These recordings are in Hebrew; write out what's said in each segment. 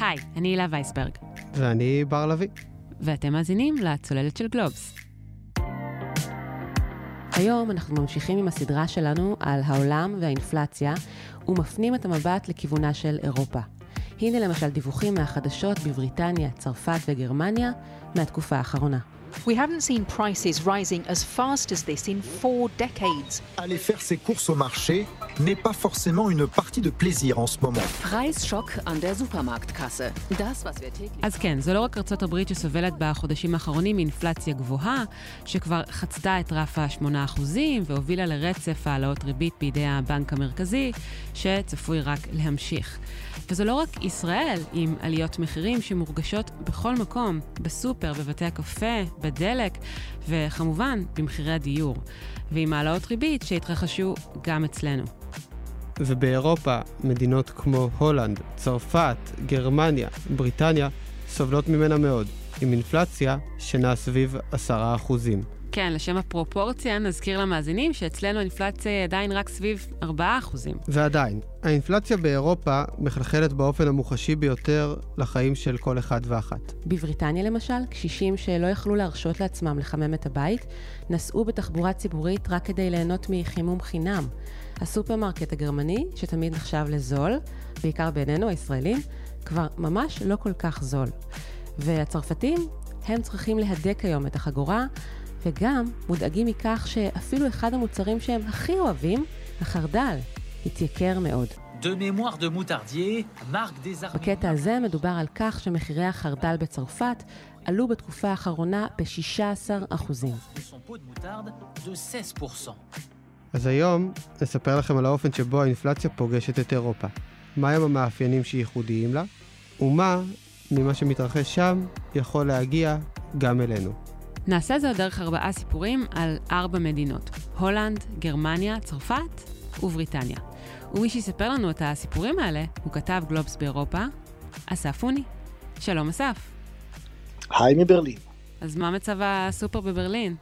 היי, אני הילה וייסברג. ואני בר לביא. ואתם מאזינים לצוללת של גלובס. היום אנחנו ממשיכים עם הסדרה שלנו על העולם והאינפלציה, ומפנים את המבט לכיוונה של אירופה. הנה למשל דיווחים מהחדשות בבריטניה, צרפת וגרמניה מהתקופה האחרונה. We haven't seen prices rising as fast as this in four decades. Aller faire ses courses au marché n'est pas forcément une partie de plaisir en ce moment. אז כן, זו לא רק ארצות הברית שסובלת בחודשים האחרונים מאינפלציה גבוהה, שכבר חצתה את רף ה-8% והובילה לרצף העלאות ריבית בידי הבנק המרכזי, שצפוי רק להמשיך. וזו לא רק ישראל עם עליות מחירים שמורגשות בכל מקום, בסופר, בבתי הקפה, בדלק, וכמובן במחירי הדיור, ועם העלאות ריבית שהתרחשו גם אצלנו. ובאירופה, מדינות כמו הולנד, צרפת, גרמניה, בריטניה, סובלות ממנה מאוד, עם אינפלציה שנעה סביב 10%. כן, לשם הפרופורציה, נזכיר למאזינים שאצלנו האינפלציה היא עדיין רק סביב 4%. ועדיין, האינפלציה באירופה מחלחלת באופן המוחשי ביותר לחיים של כל אחד ואחת. בבריטניה למשל, קשישים שלא יכלו להרשות לעצמם לחמם את הבית, נסעו בתחבורה ציבורית רק כדי ליהנות מחימום חינם. הסופרמרקט הגרמני, שתמיד נחשב לזול, בעיקר בעינינו הישראלים, כבר ממש לא כל כך זול. והצרפתים, הם צריכים להדק היום את החגורה, וגם מודאגים מכך שאפילו אחד המוצרים שהם הכי אוהבים, החרדל, התייקר מאוד. בקטע הזה מדובר על כך שמחירי החרדל בצרפת עלו בתקופה האחרונה ב-16%. אז היום נספר לכם על האופן שבו האינפלציה פוגשת את אירופה. מהם המאפיינים שייחודיים לה, ומה ממה שמתרחש שם יכול להגיע גם אלינו. נעשה זאת דרך ארבעה סיפורים על ארבע מדינות, הולנד, גרמניה, צרפת ובריטניה. ומי שיספר לנו את הסיפורים האלה הוא כתב גלובס באירופה, אסף אוני. שלום אסף. היי מברלין. אז מה מצב הסופר בברלין?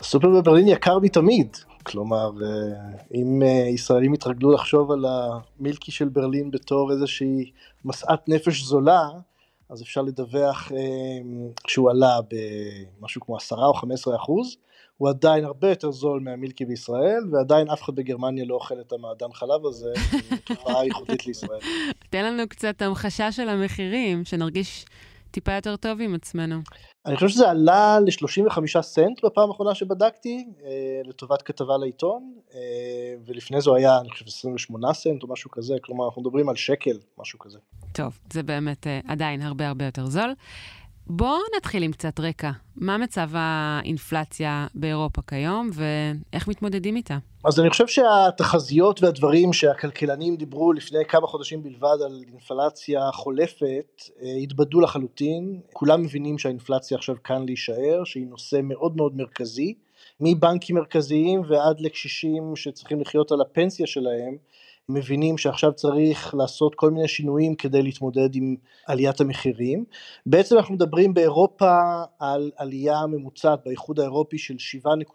הסופר בברלין יקר מתמיד. כלומר, אה, אם אה, ישראלים יתרגלו לחשוב על המילקי של ברלין בתור איזושהי משאת נפש זולה, אז אפשר לדווח אה, שהוא עלה במשהו כמו 10 או 15 אחוז, הוא עדיין הרבה יותר זול מהמילקי בישראל, ועדיין אף אחד בגרמניה לא אוכל את המעדן חלב הזה, זו תופעה ייחודית לישראל. תן לנו קצת המחשה של המחירים, שנרגיש טיפה יותר טוב עם עצמנו. אני חושב שזה עלה ל-35 סנט בפעם האחרונה שבדקתי, אה, לטובת כתבה לעיתון, אה, ולפני זה היה, אני חושב, 28 סנט או משהו כזה, כלומר אנחנו מדברים על שקל, משהו כזה. טוב, זה באמת אה, עדיין הרבה הרבה יותר זול. בואו נתחיל עם קצת רקע. מה מצב האינפלציה באירופה כיום ואיך מתמודדים איתה? אז אני חושב שהתחזיות והדברים שהכלכלנים דיברו לפני כמה חודשים בלבד על אינפלציה חולפת התבדו לחלוטין. כולם מבינים שהאינפלציה עכשיו כאן להישאר, שהיא נושא מאוד מאוד מרכזי, מבנקים מרכזיים ועד לקשישים שצריכים לחיות על הפנסיה שלהם. מבינים שעכשיו צריך לעשות כל מיני שינויים כדי להתמודד עם עליית המחירים. בעצם אנחנו מדברים באירופה על עלייה ממוצעת באיחוד האירופי של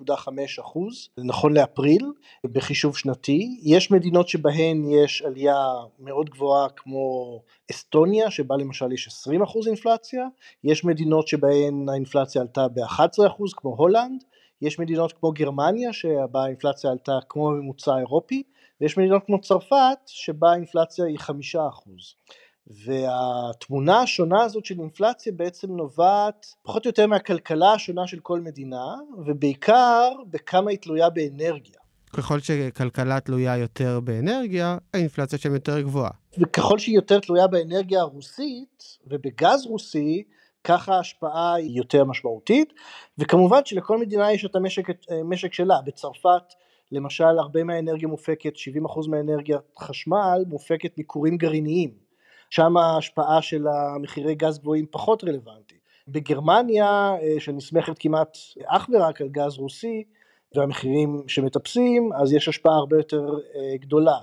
7.5 אחוז, נכון לאפריל, בחישוב שנתי. יש מדינות שבהן יש עלייה מאוד גבוהה כמו אסטוניה, שבה למשל יש 20 אחוז אינפלציה, יש מדינות שבהן האינפלציה עלתה ב-11 אחוז כמו הולנד, יש מדינות כמו גרמניה שבה האינפלציה עלתה כמו הממוצע האירופי, ויש מדינות כמו צרפת שבה האינפלציה היא חמישה אחוז. והתמונה השונה הזאת של אינפלציה בעצם נובעת פחות או יותר מהכלכלה השונה של כל מדינה, ובעיקר בכמה היא תלויה באנרגיה. ככל שכלכלה תלויה יותר באנרגיה, האינפלציה שם יותר גבוהה. וככל שהיא יותר תלויה באנרגיה הרוסית ובגז רוסי, ככה ההשפעה היא יותר משמעותית, וכמובן שלכל מדינה יש את המשק, המשק שלה. בצרפת למשל הרבה מהאנרגיה מופקת, 70% מהאנרגיה חשמל מופקת מכורים גרעיניים, שם ההשפעה של המחירי גז גבוהים פחות רלוונטית. בגרמניה אה, שנסמכת כמעט אך ורק על גז רוסי והמחירים שמטפסים אז יש השפעה הרבה יותר אה, גדולה.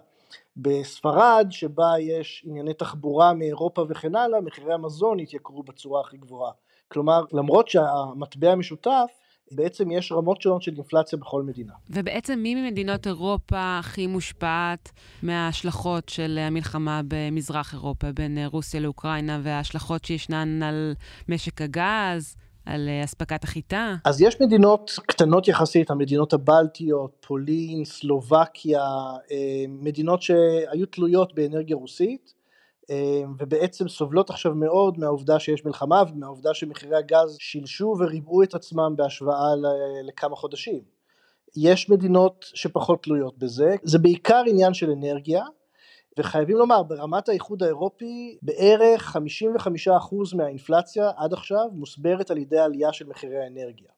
בספרד שבה יש ענייני תחבורה מאירופה וכן הלאה מחירי המזון התייקרו בצורה הכי גבוהה. כלומר למרות שהמטבע המשותף בעצם יש רמות שונות של אינפלציה בכל מדינה. ובעצם מי ממדינות אירופה הכי מושפעת מההשלכות של המלחמה במזרח אירופה, בין רוסיה לאוקראינה, וההשלכות שישנן על משק הגז? על אה, אספקת החיטה? אז יש מדינות קטנות יחסית, המדינות הבלטיות, פולין, סלובקיה, אה, מדינות שהיו תלויות באנרגיה רוסית, ובעצם סובלות עכשיו מאוד מהעובדה שיש מלחמה ומהעובדה שמחירי הגז שילשו וריבעו את עצמם בהשוואה לכמה חודשים. יש מדינות שפחות תלויות בזה, זה בעיקר עניין של אנרגיה, וחייבים לומר, ברמת האיחוד האירופי, בערך 55% מהאינפלציה עד עכשיו מוסברת על ידי עלייה של מחירי האנרגיה.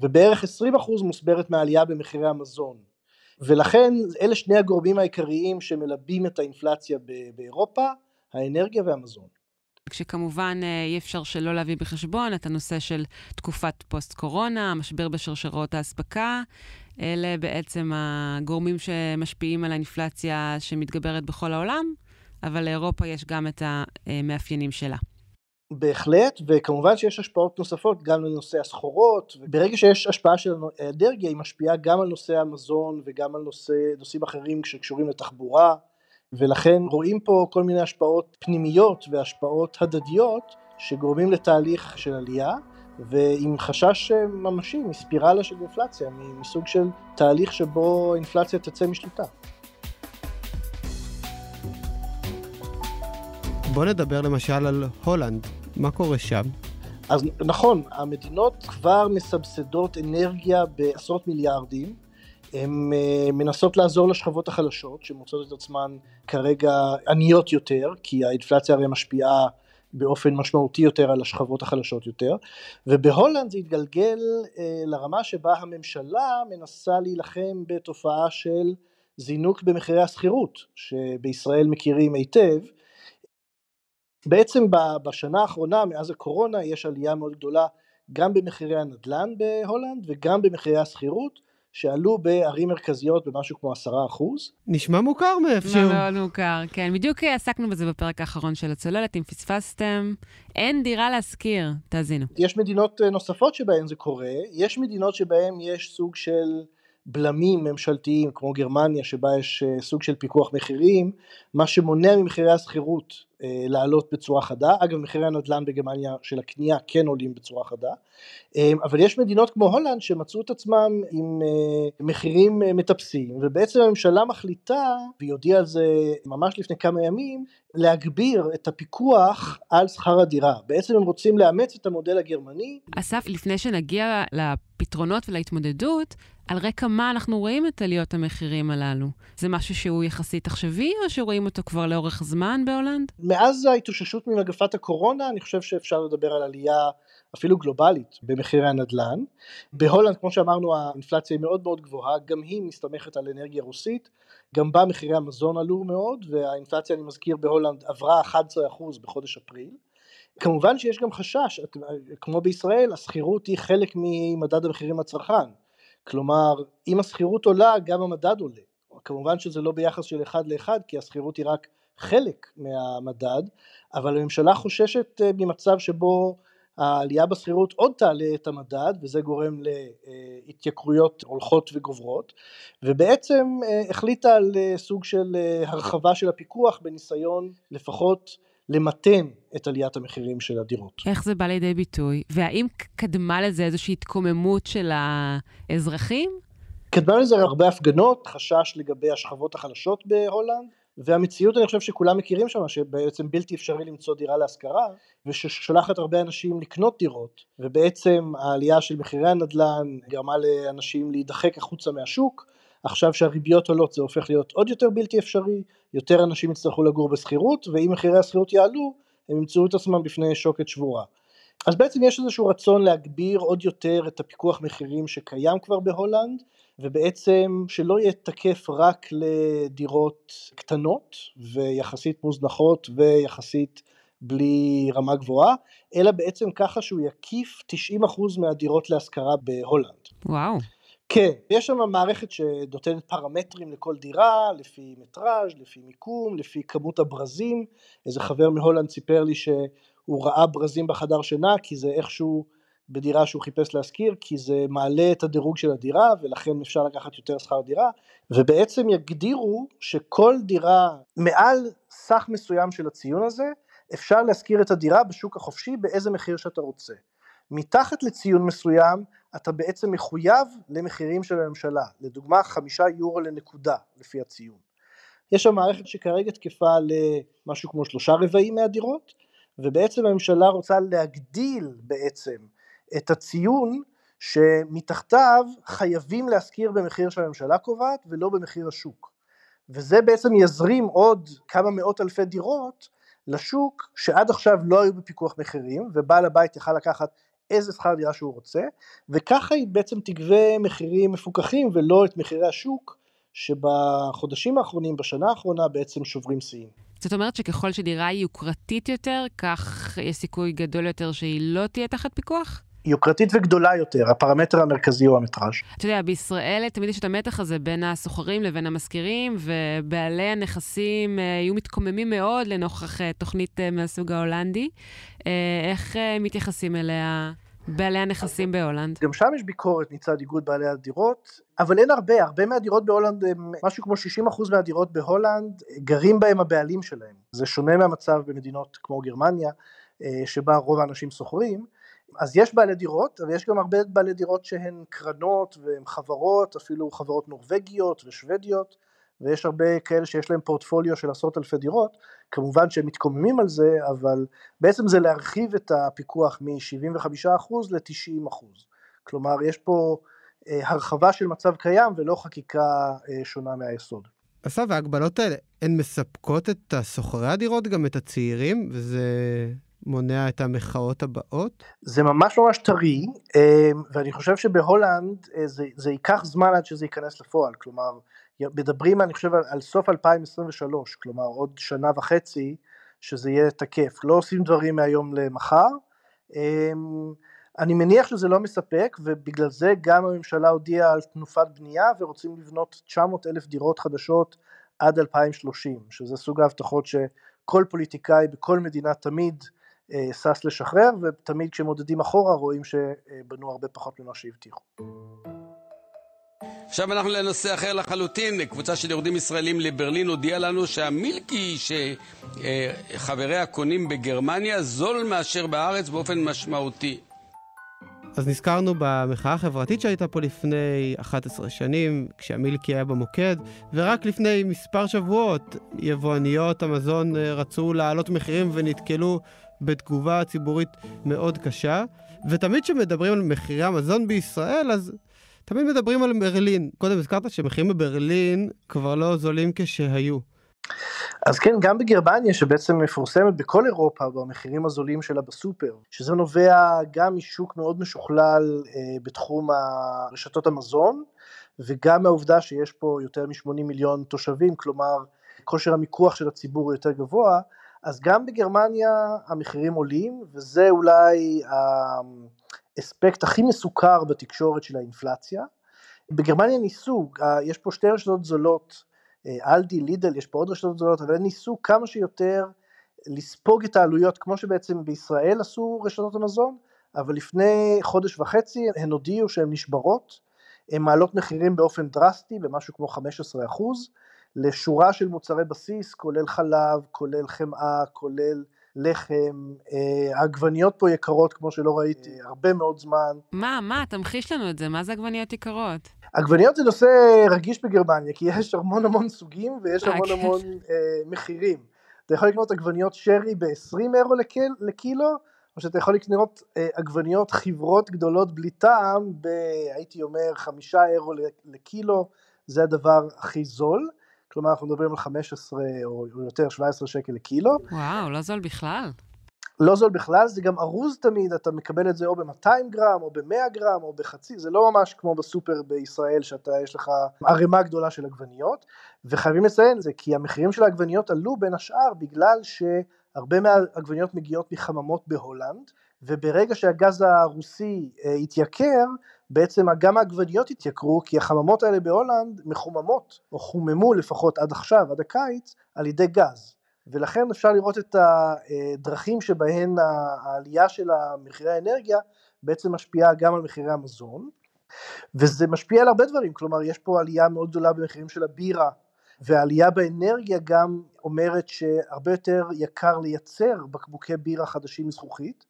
ובערך 20% מוסברת מהעלייה במחירי המזון. ולכן אלה שני הגורמים העיקריים שמלבים את האינפלציה באירופה, האנרגיה והמזון. כשכמובן אה, אי אפשר שלא להביא בחשבון את הנושא של תקופת פוסט-קורונה, משבר בשרשרות האספקה. אלה בעצם הגורמים שמשפיעים על האינפלציה שמתגברת בכל העולם, אבל לאירופה יש גם את המאפיינים שלה. בהחלט, וכמובן שיש השפעות נוספות גם לנושא הסחורות, ברגע שיש השפעה של האנרגיה היא משפיעה גם על נושא המזון וגם על נושא, נושאים אחרים שקשורים לתחבורה, ולכן רואים פה כל מיני השפעות פנימיות והשפעות הדדיות שגורמים לתהליך של עלייה, ועם חשש ממשי מספירלה של אינפלציה, מסוג של תהליך שבו אינפלציה תצא משליטה. בוא נדבר למשל על הולנד, מה קורה שם? אז נכון, המדינות כבר מסבסדות אנרגיה בעשרות מיליארדים, הן אה, מנסות לעזור לשכבות החלשות שמוצאות את עצמן כרגע עניות יותר, כי האינפלציה הרי משפיעה באופן משמעותי יותר על השכבות החלשות יותר, ובהולנד זה התגלגל אה, לרמה שבה הממשלה מנסה להילחם בתופעה של זינוק במחירי השכירות, שבישראל מכירים היטב. בעצם בשנה האחרונה, מאז הקורונה, יש עלייה מאוד גדולה גם במחירי הנדל"ן בהולנד וגם במחירי השכירות, שעלו בערים מרכזיות במשהו כמו עשרה אחוז. נשמע מוכר מאיפשהו. מאוד מוכר, כן. בדיוק עסקנו בזה בפרק האחרון של הצוללת, אם פספסתם. אין דירה להשכיר, תאזינו. יש מדינות אה, נוספות שבהן זה קורה, יש מדינות שבהן יש סוג של בלמים ממשלתיים, כמו גרמניה, שבה יש אה, סוג של פיקוח מחירים, מה שמונע ממחירי השכירות אה, לעלות בצורה חדה, אגב מחירי הנדל"ן בגרמניה של הקנייה כן עולים בצורה חדה, אה, אבל יש מדינות כמו הולנד שמצאו את עצמם עם אה, מחירים מטפסים, ובעצם הממשלה מחליטה, והיא הודיעה על זה ממש לפני כמה ימים, להגביר את הפיקוח על שכר הדירה. בעצם הם רוצים לאמץ את המודל הגרמני. אסף, לפני שנגיע לפתרונות ולהתמודדות, על רקע מה אנחנו רואים את עליות המחירים הללו? זה משהו שהוא יחסית עכשווי, או שרואים אותו כבר לאורך זמן בהולנד? מאז ההתאוששות ממגפת הקורונה, אני חושב שאפשר לדבר על עלייה אפילו גלובלית במחירי הנדל"ן. בהולנד, כמו שאמרנו, האינפלציה היא מאוד מאוד גבוהה, גם היא מסתמכת על אנרגיה רוסית, גם בה מחירי המזון עלו מאוד, והאינפלציה, אני מזכיר, בהולנד עברה 11% בחודש אפריל. כמובן שיש גם חשש, כמו בישראל, השכירות היא חלק ממדד המחירים לצרכן. כלומר, אם השכירות עולה, גם המדד עולה. כמובן שזה לא ביחס של אחד לאחד, כי השכירות היא רק חלק מהמדד, אבל הממשלה חוששת אה, ממצב שבו העלייה בשכירות עוד תעלה את המדד וזה גורם להתייקרויות הולכות וגוברות ובעצם אה, החליטה על אה, סוג של הרחבה של הפיקוח בניסיון לפחות למתן את עליית המחירים של הדירות. איך זה בא לידי ביטוי? והאם קדמה לזה איזושהי התקוממות של האזרחים? קדמה לזה הרבה הפגנות, חשש לגבי השכבות החלשות בהולנד, והמציאות אני חושב שכולם מכירים שם שבעצם בלתי אפשרי למצוא דירה להשכרה וששולחת הרבה אנשים לקנות דירות ובעצם העלייה של מחירי הנדל"ן גרמה לאנשים להידחק החוצה מהשוק. עכשיו שהריביות עולות זה הופך להיות עוד יותר בלתי אפשרי יותר אנשים יצטרכו לגור בשכירות ואם מחירי השכירות יעלו הם ימצאו את עצמם בפני שוקת שבורה אז בעצם יש איזשהו רצון להגביר עוד יותר את הפיקוח מחירים שקיים כבר בהולנד ובעצם שלא יהיה תקף רק לדירות קטנות ויחסית מוזנחות ויחסית בלי רמה גבוהה, אלא בעצם ככה שהוא יקיף 90% מהדירות להשכרה בהולנד. וואו. כן, יש שם מערכת שנותנת פרמטרים לכל דירה, לפי מטראז', לפי מיקום, לפי כמות הברזים. איזה חבר מהולנד סיפר לי שהוא ראה ברזים בחדר שינה, כי זה איכשהו בדירה שהוא חיפש להשכיר, כי זה מעלה את הדירוג של הדירה, ולכן אפשר לקחת יותר שכר דירה, ובעצם יגדירו שכל דירה מעל סך מסוים של הציון הזה, אפשר להשכיר את הדירה בשוק החופשי באיזה מחיר שאתה רוצה. מתחת לציון מסוים, אתה בעצם מחויב למחירים של הממשלה, לדוגמה חמישה יורו לנקודה לפי הציון. יש שם מערכת שכרגע תקפה למשהו כמו שלושה רבעים מהדירות, ובעצם הממשלה רוצה להגדיל בעצם את הציון שמתחתיו חייבים להשכיר במחיר שהממשלה קובעת ולא במחיר השוק. וזה בעצם יזרים עוד כמה מאות אלפי דירות לשוק שעד עכשיו לא היו בפיקוח מחירים ובעל הבית יכל לקחת איזה שכר דירה שהוא רוצה וככה היא בעצם תגבה מחירים מפוקחים ולא את מחירי השוק שבחודשים האחרונים, בשנה האחרונה בעצם שוברים שיאים. זאת אומרת שככל שדירה היא יוקרתית יותר, כך יש סיכוי גדול יותר שהיא לא תהיה תחת פיקוח? יוקרתית וגדולה יותר, הפרמטר המרכזי הוא המטראז'. אתה יודע, בישראל תמיד יש את המתח הזה בין הסוחרים לבין המשכירים, ובעלי הנכסים אה, היו מתקוממים מאוד לנוכח אה, תוכנית אה, מהסוג ההולנדי. איך מתייחסים אליה בעלי הנכסים בהולנד? גם שם יש ביקורת מצד איגוד בעלי הדירות, אבל אין הרבה, הרבה מהדירות בהולנד, משהו כמו 60% מהדירות בהולנד, גרים בהם הבעלים שלהם. זה שונה מהמצב במדינות כמו גרמניה, שבה רוב האנשים שוכרים. אז יש בעלי דירות, אבל יש גם הרבה בעלי דירות שהן קרנות והן חברות, אפילו חברות נורבגיות ושוודיות, ויש הרבה כאלה שיש להם פורטפוליו של עשרות אלפי דירות, כמובן שהם מתקוממים על זה, אבל בעצם זה להרחיב את הפיקוח מ-75% ל-90%. כלומר, יש פה אה, הרחבה של מצב קיים ולא חקיקה אה, שונה מהיסוד. אסף, ההגבלות האלה, הן מספקות את סוחרי הדירות, גם את הצעירים, וזה מונע את המחאות הבאות? זה ממש ממש טרי, אמ, ואני חושב שבהולנד אה, זה, זה ייקח זמן עד שזה ייכנס לפועל, כלומר, מדברים אני חושב על, על סוף 2023, כלומר עוד שנה וחצי שזה יהיה תקף, לא עושים דברים מהיום למחר. אמ, אני מניח שזה לא מספק ובגלל זה גם הממשלה הודיעה על תנופת בנייה ורוצים לבנות 900 אלף דירות חדשות עד 2030, שזה סוג ההבטחות שכל פוליטיקאי בכל מדינה תמיד שש לשחרר, ותמיד כשמודדים אחורה רואים שבנו הרבה פחות ממה שהבטיחו. עכשיו אנחנו לנושא אחר לחלוטין. קבוצה של יורדים ישראלים לברלין הודיעה לנו שהמילקי שחבריה קונים בגרמניה זול מאשר בארץ באופן משמעותי. אז נזכרנו במחאה החברתית שהייתה פה לפני 11 שנים, כשהמילקי היה במוקד, ורק לפני מספר שבועות יבואניות המזון אה, רצו להעלות מחירים ונתקלו בתגובה ציבורית מאוד קשה. ותמיד כשמדברים על מחירי המזון בישראל, אז תמיד מדברים על ברלין. קודם הזכרת שמחירים בברלין כבר לא זולים כשהיו. אז כן, גם בגרמניה שבעצם מפורסמת בכל אירופה במחירים הזולים שלה בסופר, שזה נובע גם משוק מאוד משוכלל אה, בתחום רשתות המזון, וגם מהעובדה שיש פה יותר מ-80 מיליון תושבים, כלומר כושר המיקוח של הציבור יותר גבוה, אז גם בגרמניה המחירים עולים, וזה אולי האספקט הכי מסוכר בתקשורת של האינפלציה. בגרמניה ניסו, יש פה שתי רשתות זולות, אלדי, לידל, יש פה עוד רשתות זולות, אבל הם ניסו כמה שיותר לספוג את העלויות, כמו שבעצם בישראל עשו רשתות המזון, אבל לפני חודש וחצי הן הודיעו שהן נשברות, הן מעלות מחירים באופן דרסטי, במשהו כמו 15 אחוז, לשורה של מוצרי בסיס, כולל חלב, כולל חמאה, כולל לחם. אה, העגבניות פה יקרות, כמו שלא ראיתי הרבה מאוד זמן. מה, מה? תמחיש לנו את זה, מה זה עגבניות יקרות? עגבניות זה נושא רגיש בגרמניה, כי יש המון המון סוגים ויש המון כן. המון אה, מחירים. אתה יכול לקנות עגבניות שרי ב-20 אירו לקיל, לקילו, או שאתה יכול לקנות אה, עגבניות חברות גדולות בלי טעם ב... הייתי אומר חמישה אירו לקילו, זה הדבר הכי זול. כלומר אנחנו מדברים על 15 או יותר 17 שקל לקילו. וואו, לא זול בכלל. לא זול בכלל, זה גם ארוז תמיד, אתה מקבל את זה או ב-200 גרם או ב-100 גרם או בחצי, זה לא ממש כמו בסופר בישראל שאתה, יש לך ערימה גדולה של עגבניות, וחייבים לציין זה כי המחירים של העגבניות עלו בין השאר בגלל שהרבה מהעגבניות מגיעות מחממות בהולנד, וברגע שהגז הרוסי אה, התייקר, בעצם גם העגבניות התייקרו, כי החממות האלה בהולנד מחוממות, או חוממו לפחות עד עכשיו, עד הקיץ, על ידי גז. ולכן אפשר לראות את הדרכים שבהן העלייה של מחירי האנרגיה בעצם משפיעה גם על מחירי המזון, וזה משפיע על הרבה דברים, כלומר יש פה עלייה מאוד גדולה במחירים של הבירה, והעלייה באנרגיה גם אומרת שהרבה יותר יקר לייצר בקבוקי בירה חדשים מזכוכית,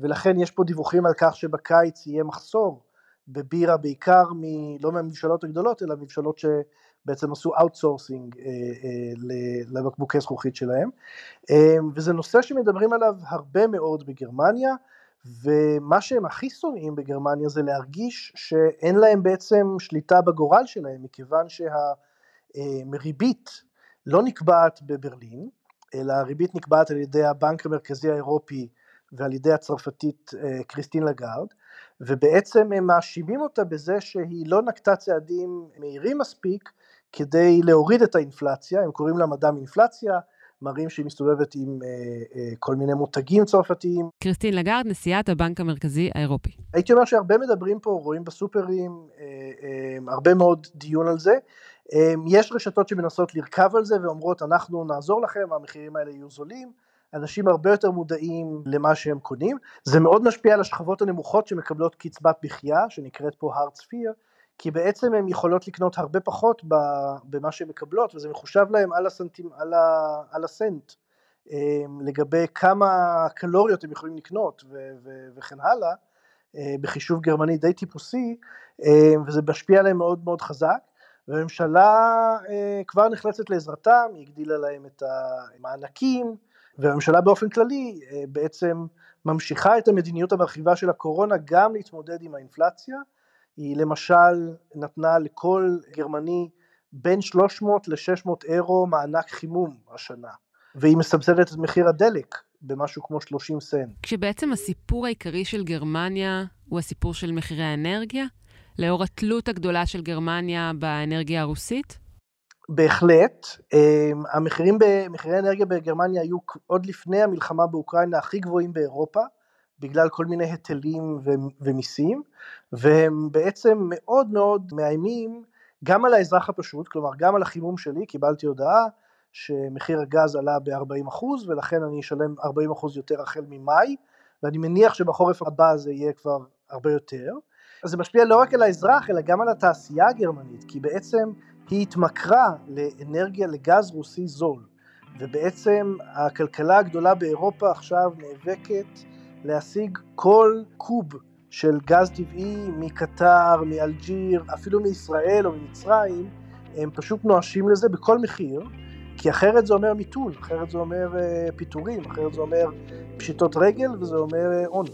ולכן יש פה דיווחים על כך שבקיץ יהיה מחסור בבירה בעיקר מ, לא מהמבשלות הגדולות אלא מבשלות שבעצם עשו outsourcing אה, אה, לבקבוקי זכוכית שלהם. אה, וזה נושא שמדברים עליו הרבה מאוד בגרמניה ומה שהם הכי שונאים בגרמניה זה להרגיש שאין להם בעצם שליטה בגורל שלהם מכיוון שהריבית לא נקבעת בברלין אלא הריבית נקבעת על ידי הבנק המרכזי האירופי ועל ידי הצרפתית קריסטין לגארד ובעצם הם מאשימים אותה בזה שהיא לא נקטה צעדים מהירים מספיק כדי להוריד את האינפלציה, הם קוראים לה מדע אינפלציה, מראים שהיא מסתובבת עם אה, אה, כל מיני מותגים צרפתיים. קריסטין לגארד, נשיאת הבנק המרכזי האירופי. הייתי אומר שהרבה מדברים פה, רואים בסופרים, אה, אה, הרבה מאוד דיון על זה. אה, יש רשתות שמנסות לרכב על זה ואומרות אנחנו נעזור לכם, המחירים האלה יהיו זולים. אנשים הרבה יותר מודעים למה שהם קונים, זה מאוד משפיע על השכבות הנמוכות שמקבלות קצבת מחיה, שנקראת פה hard sphere, כי בעצם הן יכולות לקנות הרבה פחות במה שהן מקבלות, וזה מחושב להן על, הסנטים, על, ה, על הסנט, אמ, לגבי כמה קלוריות הם יכולים לקנות ו, ו, וכן הלאה, אה, בחישוב גרמני די טיפוסי, אמ, וזה משפיע עליהם מאוד מאוד חזק. והממשלה אה, כבר נחלצת לעזרתם, היא הגדילה להם את המענקים, והממשלה באופן כללי אה, בעצם ממשיכה את המדיניות המרחיבה של הקורונה גם להתמודד עם האינפלציה. היא למשל נתנה לכל גרמני בין 300 ל-600 אירו מענק חימום השנה, והיא מסבסדת את מחיר הדלק במשהו כמו 30 סנט. כשבעצם הסיפור העיקרי של גרמניה הוא הסיפור של מחירי האנרגיה, לאור התלות הגדולה של גרמניה באנרגיה הרוסית? בהחלט, אמ, המחירים, מחירי האנרגיה בגרמניה היו עוד לפני המלחמה באוקראינה הכי גבוהים באירופה, בגלל כל מיני היטלים ומיסים, והם בעצם מאוד מאוד מאיימים גם על האזרח הפשוט, כלומר גם על החימום שלי, קיבלתי הודעה שמחיר הגז עלה ב-40% ולכן אני אשלם 40% יותר החל ממאי, ואני מניח שבחורף הבא זה יהיה כבר הרבה יותר. אז זה משפיע לא רק על האזרח אלא גם על התעשייה הגרמנית, כי בעצם היא התמכרה לאנרגיה, לגז רוסי זול, ובעצם הכלכלה הגדולה באירופה עכשיו נאבקת להשיג כל קוב של גז טבעי מקטר, מאלג'יר, אפילו מישראל או ממצרים, הם פשוט נואשים לזה בכל מחיר, כי אחרת זה אומר מיתון, אחרת זה אומר uh, פיטורים, אחרת זה אומר פשיטות רגל וזה אומר uh, עוני.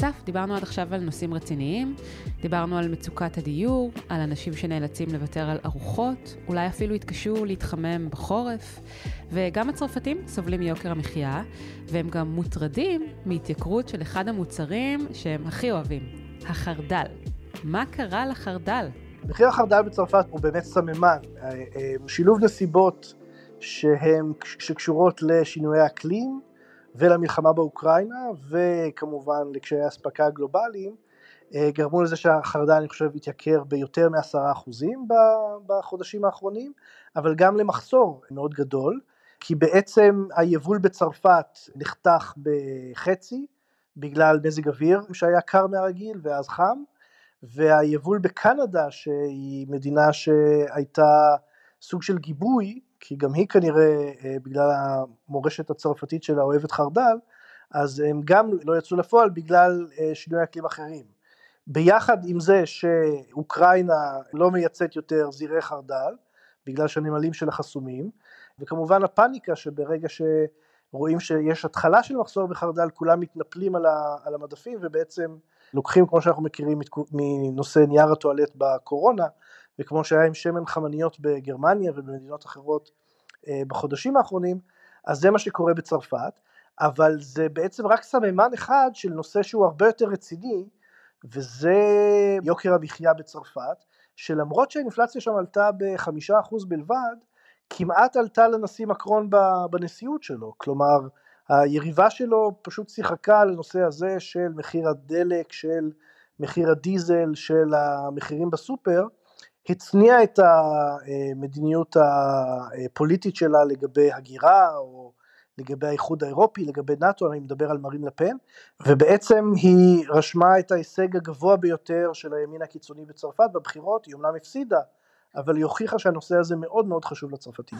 אסף, דיברנו עד עכשיו על נושאים רציניים, דיברנו על מצוקת הדיור, על אנשים שנאלצים לוותר על ארוחות, אולי אפילו יתקשו להתחמם בחורף, וגם הצרפתים סובלים מיוקר המחיה, והם גם מוטרדים מהתייקרות של אחד המוצרים שהם הכי אוהבים, החרדל. מה קרה לחרדל? מחיר החרדל בצרפת הוא באמת סממן, אה, אה, שילוב נסיבות שהן, שקשורות לשינויי אקלים, ולמלחמה באוקראינה, וכמובן לקשיי האספקה הגלובליים, אה, גרמו לזה שהחרדל אני חושב התייקר ביותר מעשרה אחוזים בחודשים האחרונים, אבל גם למחסור מאוד גדול, כי בעצם היבול בצרפת נחתך בחצי בגלל מזג אוויר שהיה קר מהרגיל ואז חם, והיבול בקנדה שהיא מדינה שהייתה סוג של גיבוי כי גם היא כנראה אה, בגלל המורשת הצרפתית שלה אוהבת חרדל, אז הם גם לא יצאו לפועל בגלל אה, שינוי אקלים אחרים. ביחד עם זה שאוקראינה לא מייצאת יותר זירי חרדל, בגלל שהנמלים שלה חסומים, וכמובן הפאניקה שברגע שרואים שיש התחלה של מחסור בחרדל, כולם מתנפלים על המדפים ובעצם לוקחים, כמו שאנחנו מכירים מנושא נייר הטואלט בקורונה, וכמו שהיה עם שמן חמניות בגרמניה ובמדינות אחרות אה, בחודשים האחרונים, אז זה מה שקורה בצרפת, אבל זה בעצם רק סממן אחד של נושא שהוא הרבה יותר רציני, וזה יוקר המחיה בצרפת, שלמרות שהאינפלציה שם עלתה בחמישה אחוז בלבד, כמעט עלתה לנשיא מקרון בנשיאות שלו, כלומר היריבה שלו פשוט שיחקה על הנושא הזה של מחיר הדלק, של מחיר הדיזל, של המחירים בסופר, הצניעה את המדיניות הפוליטית שלה לגבי הגירה או לגבי האיחוד האירופי, לגבי נאט"ו, אני מדבר על מרין לפן, ובעצם היא רשמה את ההישג הגבוה ביותר של הימין הקיצוני בצרפת בבחירות, היא אומנם הפסידה, אבל היא הוכיחה שהנושא הזה מאוד מאוד חשוב לצרפתים.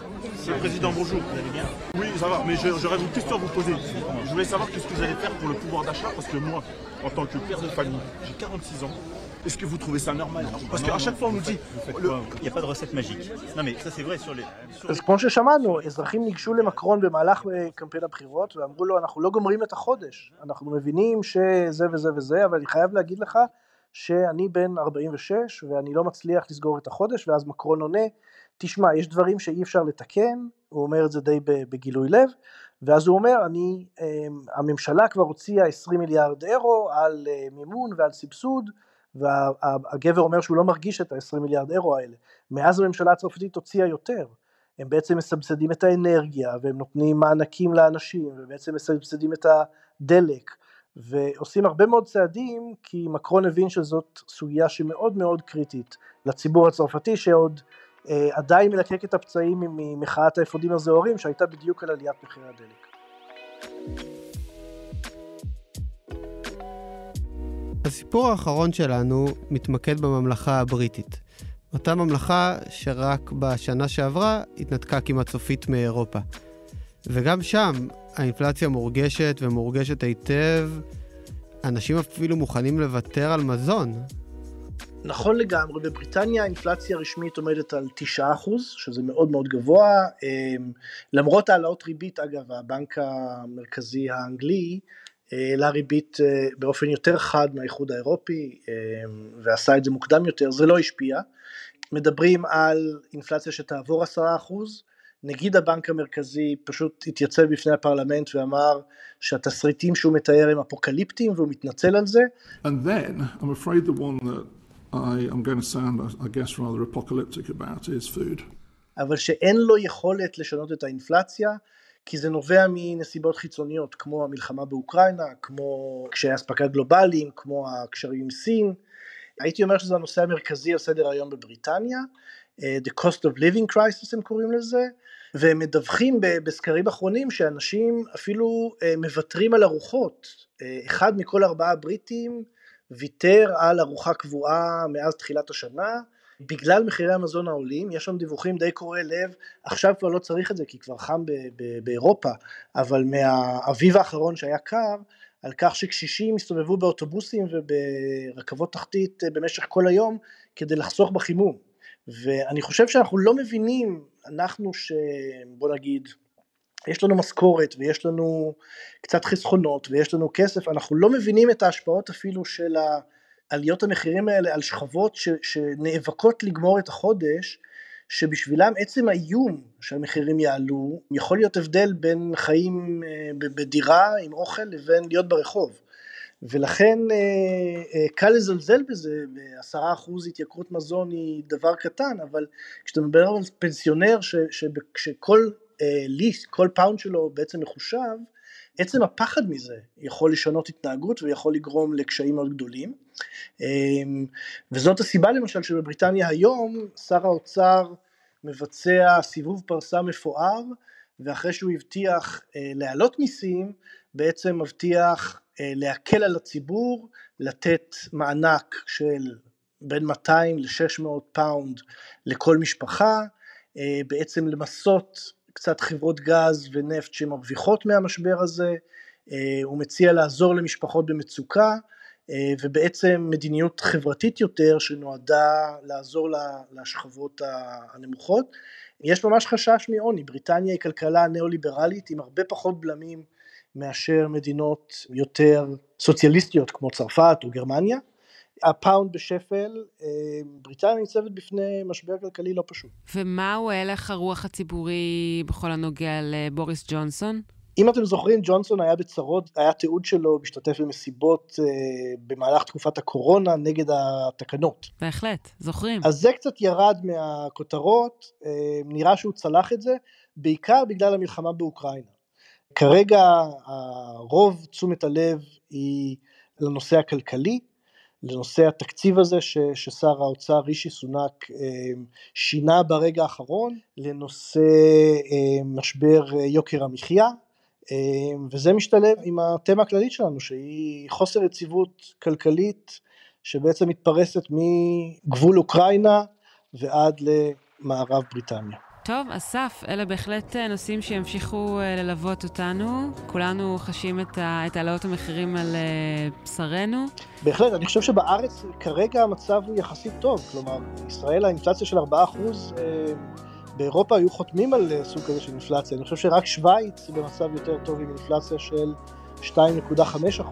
En tant que père de famille, j'ai 46 ans. Est-ce que vous trouvez ça normal Parce qu'à chaque fois, on nous dit... Il n'y a pas de recette magique. Non mais ça c'est vrai sur les... sur אז כמו ששמענו, אזרחים ניגשו למקרון במהלך אה, קמפיין הבחירות ואמרו לו, אנחנו לא גומרים את החודש, אנחנו מבינים שזה וזה וזה, אבל אני חייב להגיד לך שאני בן 46 ואני לא מצליח לסגור את החודש, ואז מקרון עונה, תשמע, יש דברים שאי אפשר לתקן, הוא אומר את זה די בגילוי לב, ואז הוא אומר, אני, אה, הממשלה כבר הוציאה 20 מיליארד אירו על אה, מימון ועל סבסוד, והגבר אומר שהוא לא מרגיש את ה-20 מיליארד אירו האלה. מאז הממשלה הצרפתית הוציאה יותר. הם בעצם מסבסדים את האנרגיה, והם נותנים מענקים לאנשים, ובעצם מסבסדים את הדלק, ועושים הרבה מאוד צעדים, כי מקרון הבין שזאת סוגיה שמאוד מאוד קריטית לציבור הצרפתי, שעוד אה, עדיין מלקק את הפצעים ממחאת האפודים הזוהרים, שהייתה בדיוק על עליית מחירי הדלק. הסיפור האחרון שלנו מתמקד בממלכה הבריטית. אותה ממלכה שרק בשנה שעברה התנתקה כמעט סופית מאירופה. וגם שם האינפלציה מורגשת ומורגשת היטב. אנשים אפילו מוכנים לוותר על מזון. נכון לגמרי, בבריטניה האינפלציה הרשמית עומדת על 9%, שזה מאוד מאוד גבוה, אמ, למרות העלאות ריבית, אגב, הבנק המרכזי האנגלי העלה ריבית אה, באופן יותר חד מהאיחוד האירופי, אמ, ועשה את זה מוקדם יותר, זה לא השפיע. מדברים על אינפלציה שתעבור 10%, נגיד הבנק המרכזי פשוט התייצב בפני הפרלמנט ואמר שהתסריטים שהוא מתאר הם אפוקליפטיים והוא מתנצל על זה. And then, I'm afraid the one that I am going to sound, I guess, rather apocalyptic about is food. אבל שאין לו יכולת לשנות את האינפלציה, כי זה נובע מנסיבות חיצוניות, כמו המלחמה באוקראינה, כמו קשיי אספקה גלובליים, כמו הקשרים עם סין. הייתי אומר שזה הנושא המרכזי על סדר היום בבריטניה, אה, The Cost of Living Crisis הם קוראים לזה, והם מדווחים בסקרים אחרונים שאנשים אפילו אה, מוותרים על ארוחות. אה, אחד מכל ארבעה בריטים ויתר על ארוחה קבועה מאז תחילת השנה, בגלל מחירי המזון העולים, יש שם דיווחים די קורעי לב, עכשיו כבר לא צריך את זה כי כבר חם ב- ב- באירופה, אבל מהאביב האחרון שהיה קר, על כך שקשישים הסתובבו באוטובוסים וברכבות תחתית במשך כל היום כדי לחסוך בחימום. ואני חושב שאנחנו לא מבינים, אנחנו שבוא נגיד, יש לנו משכורת ויש לנו קצת חסכונות ויש לנו כסף, אנחנו לא מבינים את ההשפעות אפילו של עליות המחירים האלה על שכבות ש, שנאבקות לגמור את החודש, שבשבילם עצם האיום שהמחירים יעלו, יכול להיות הבדל בין חיים אה, בדירה עם אוכל לבין להיות ברחוב. ולכן אה, אה, קל לזלזל בזה, בעשרה אחוז התייקרות מזון היא דבר קטן, אבל כשאתה מדבר על פנסיונר ש, שכל לי-, כל פאונד שלו בעצם מחושב, עצם הפחד מזה יכול לשנות התנהגות ויכול לגרום לקשיים מאוד גדולים. וזאת הסיבה למשל שבבריטניה היום שר האוצר מבצע סיבוב פרסה מפואר, ואחרי שהוא הבטיח להעלות מיסים, בעצם מבטיח להקל על הציבור, לתת מענק של בין 200 ל-600 פאונד לכל משפחה, בעצם למסות קצת חברות גז ונפט שמרוויחות מהמשבר הזה, הוא מציע לעזור למשפחות במצוקה, ובעצם מדיניות חברתית יותר שנועדה לעזור לשכבות הנמוכות. יש ממש חשש מעוני, בריטניה היא כלכלה ניאו-ליברלית עם הרבה פחות בלמים מאשר מדינות יותר סוציאליסטיות כמו צרפת או גרמניה. הפאונד בשפל, בריטניה ניצבת בפני משבר כלכלי לא פשוט. ומהו הלך הרוח הציבורי בכל הנוגע לבוריס ג'ונסון? אם אתם זוכרים, ג'ונסון היה בצרות, היה תיעוד שלו משתתף במסיבות אה, במהלך תקופת הקורונה נגד התקנות. בהחלט, זוכרים. אז זה קצת ירד מהכותרות, אה, נראה שהוא צלח את זה, בעיקר בגלל המלחמה באוקראינה. כרגע רוב תשומת הלב היא לנושא הכלכלי, לנושא התקציב הזה ש, ששר האוצר רישי סונאק שינה ברגע האחרון, לנושא משבר יוקר המחיה, וזה משתלב עם התמה הכללית שלנו שהיא חוסר יציבות כלכלית שבעצם מתפרסת מגבול אוקראינה ועד למערב בריטניה. טוב, אסף, אלה בהחלט אה, נושאים שימשיכו אה, ללוות אותנו. כולנו חשים את העלאות המחירים על אה, בשרנו. בהחלט, אני חושב שבארץ כרגע המצב הוא יחסית טוב. כלומר, בישראל האינפלציה של 4%, באירופה היו חותמים על סוג כזה של אינפלציה. אני חושב שרק שווייץ במצב יותר טוב עם אינפלציה של 2.5%.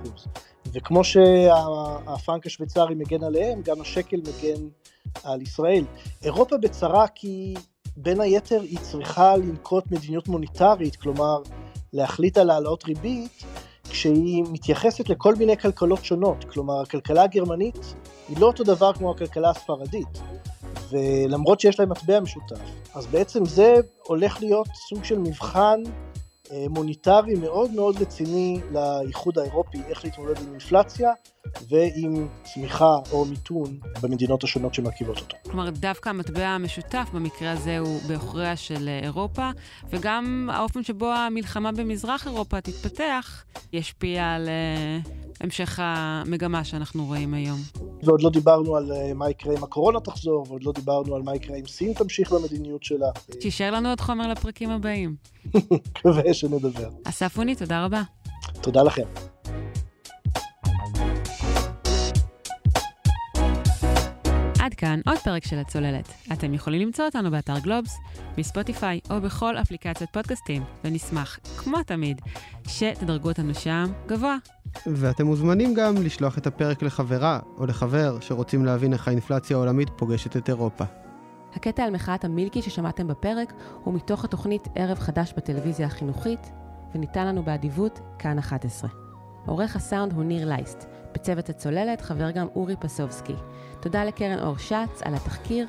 וכמו שהפרנק השוויצרי מגן עליהם, גם השקל מגן על ישראל. אירופה בצרה כי בין היתר היא צריכה לנקוט מדיניות מוניטרית, כלומר להחליט על העלאות ריבית, כשהיא מתייחסת לכל מיני כלכלות שונות, כלומר הכלכלה הגרמנית היא לא אותו דבר כמו הכלכלה הספרדית, ולמרות שיש להם מטבע משותף, אז בעצם זה הולך להיות סוג של מבחן אה, מוניטרי מאוד מאוד רציני לאיחוד האירופי, איך להתמודד עם אינפלציה ועם צמיחה או מיתון במדינות השונות שמרכיבות אותו. כלומר, דווקא המטבע המשותף במקרה הזה הוא בעוכריה של אירופה, וגם האופן שבו המלחמה במזרח אירופה תתפתח ישפיע על uh, המשך המגמה שאנחנו רואים היום. ועוד לא דיברנו על uh, מה יקרה אם הקורונה תחזור, ועוד לא דיברנו על מה יקרה אם סין תמשיך במדיניות שלה. שישאר לנו עוד חומר לפרקים הבאים. מקווה שנדבר. אסף אוני, תודה רבה. תודה לכם. עד כאן עוד פרק של הצוללת. אתם יכולים למצוא אותנו באתר גלובס, בספוטיפיי או בכל אפליקציית פודקאסטים, ונשמח, כמו תמיד, שתדרגו אותנו שם גבוה. ואתם מוזמנים גם לשלוח את הפרק לחברה או לחבר שרוצים להבין איך האינפלציה העולמית פוגשת את אירופה. הקטע על מחאת המילקי ששמעתם בפרק הוא מתוך התוכנית ערב חדש בטלוויזיה החינוכית, וניתן לנו באדיבות כאן 11. עורך הסאונד הוא ניר לייסט. בצוות הצוללת חבר גם אורי פסובסקי. תודה לקרן אור שץ על התחקיר,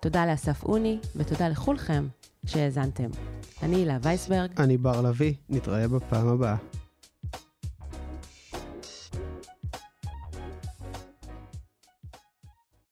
תודה לאסף אוני, ותודה לכולכם שהאזנתם. אני הילה וייסברג. אני בר לביא, נתראה בפעם הבאה.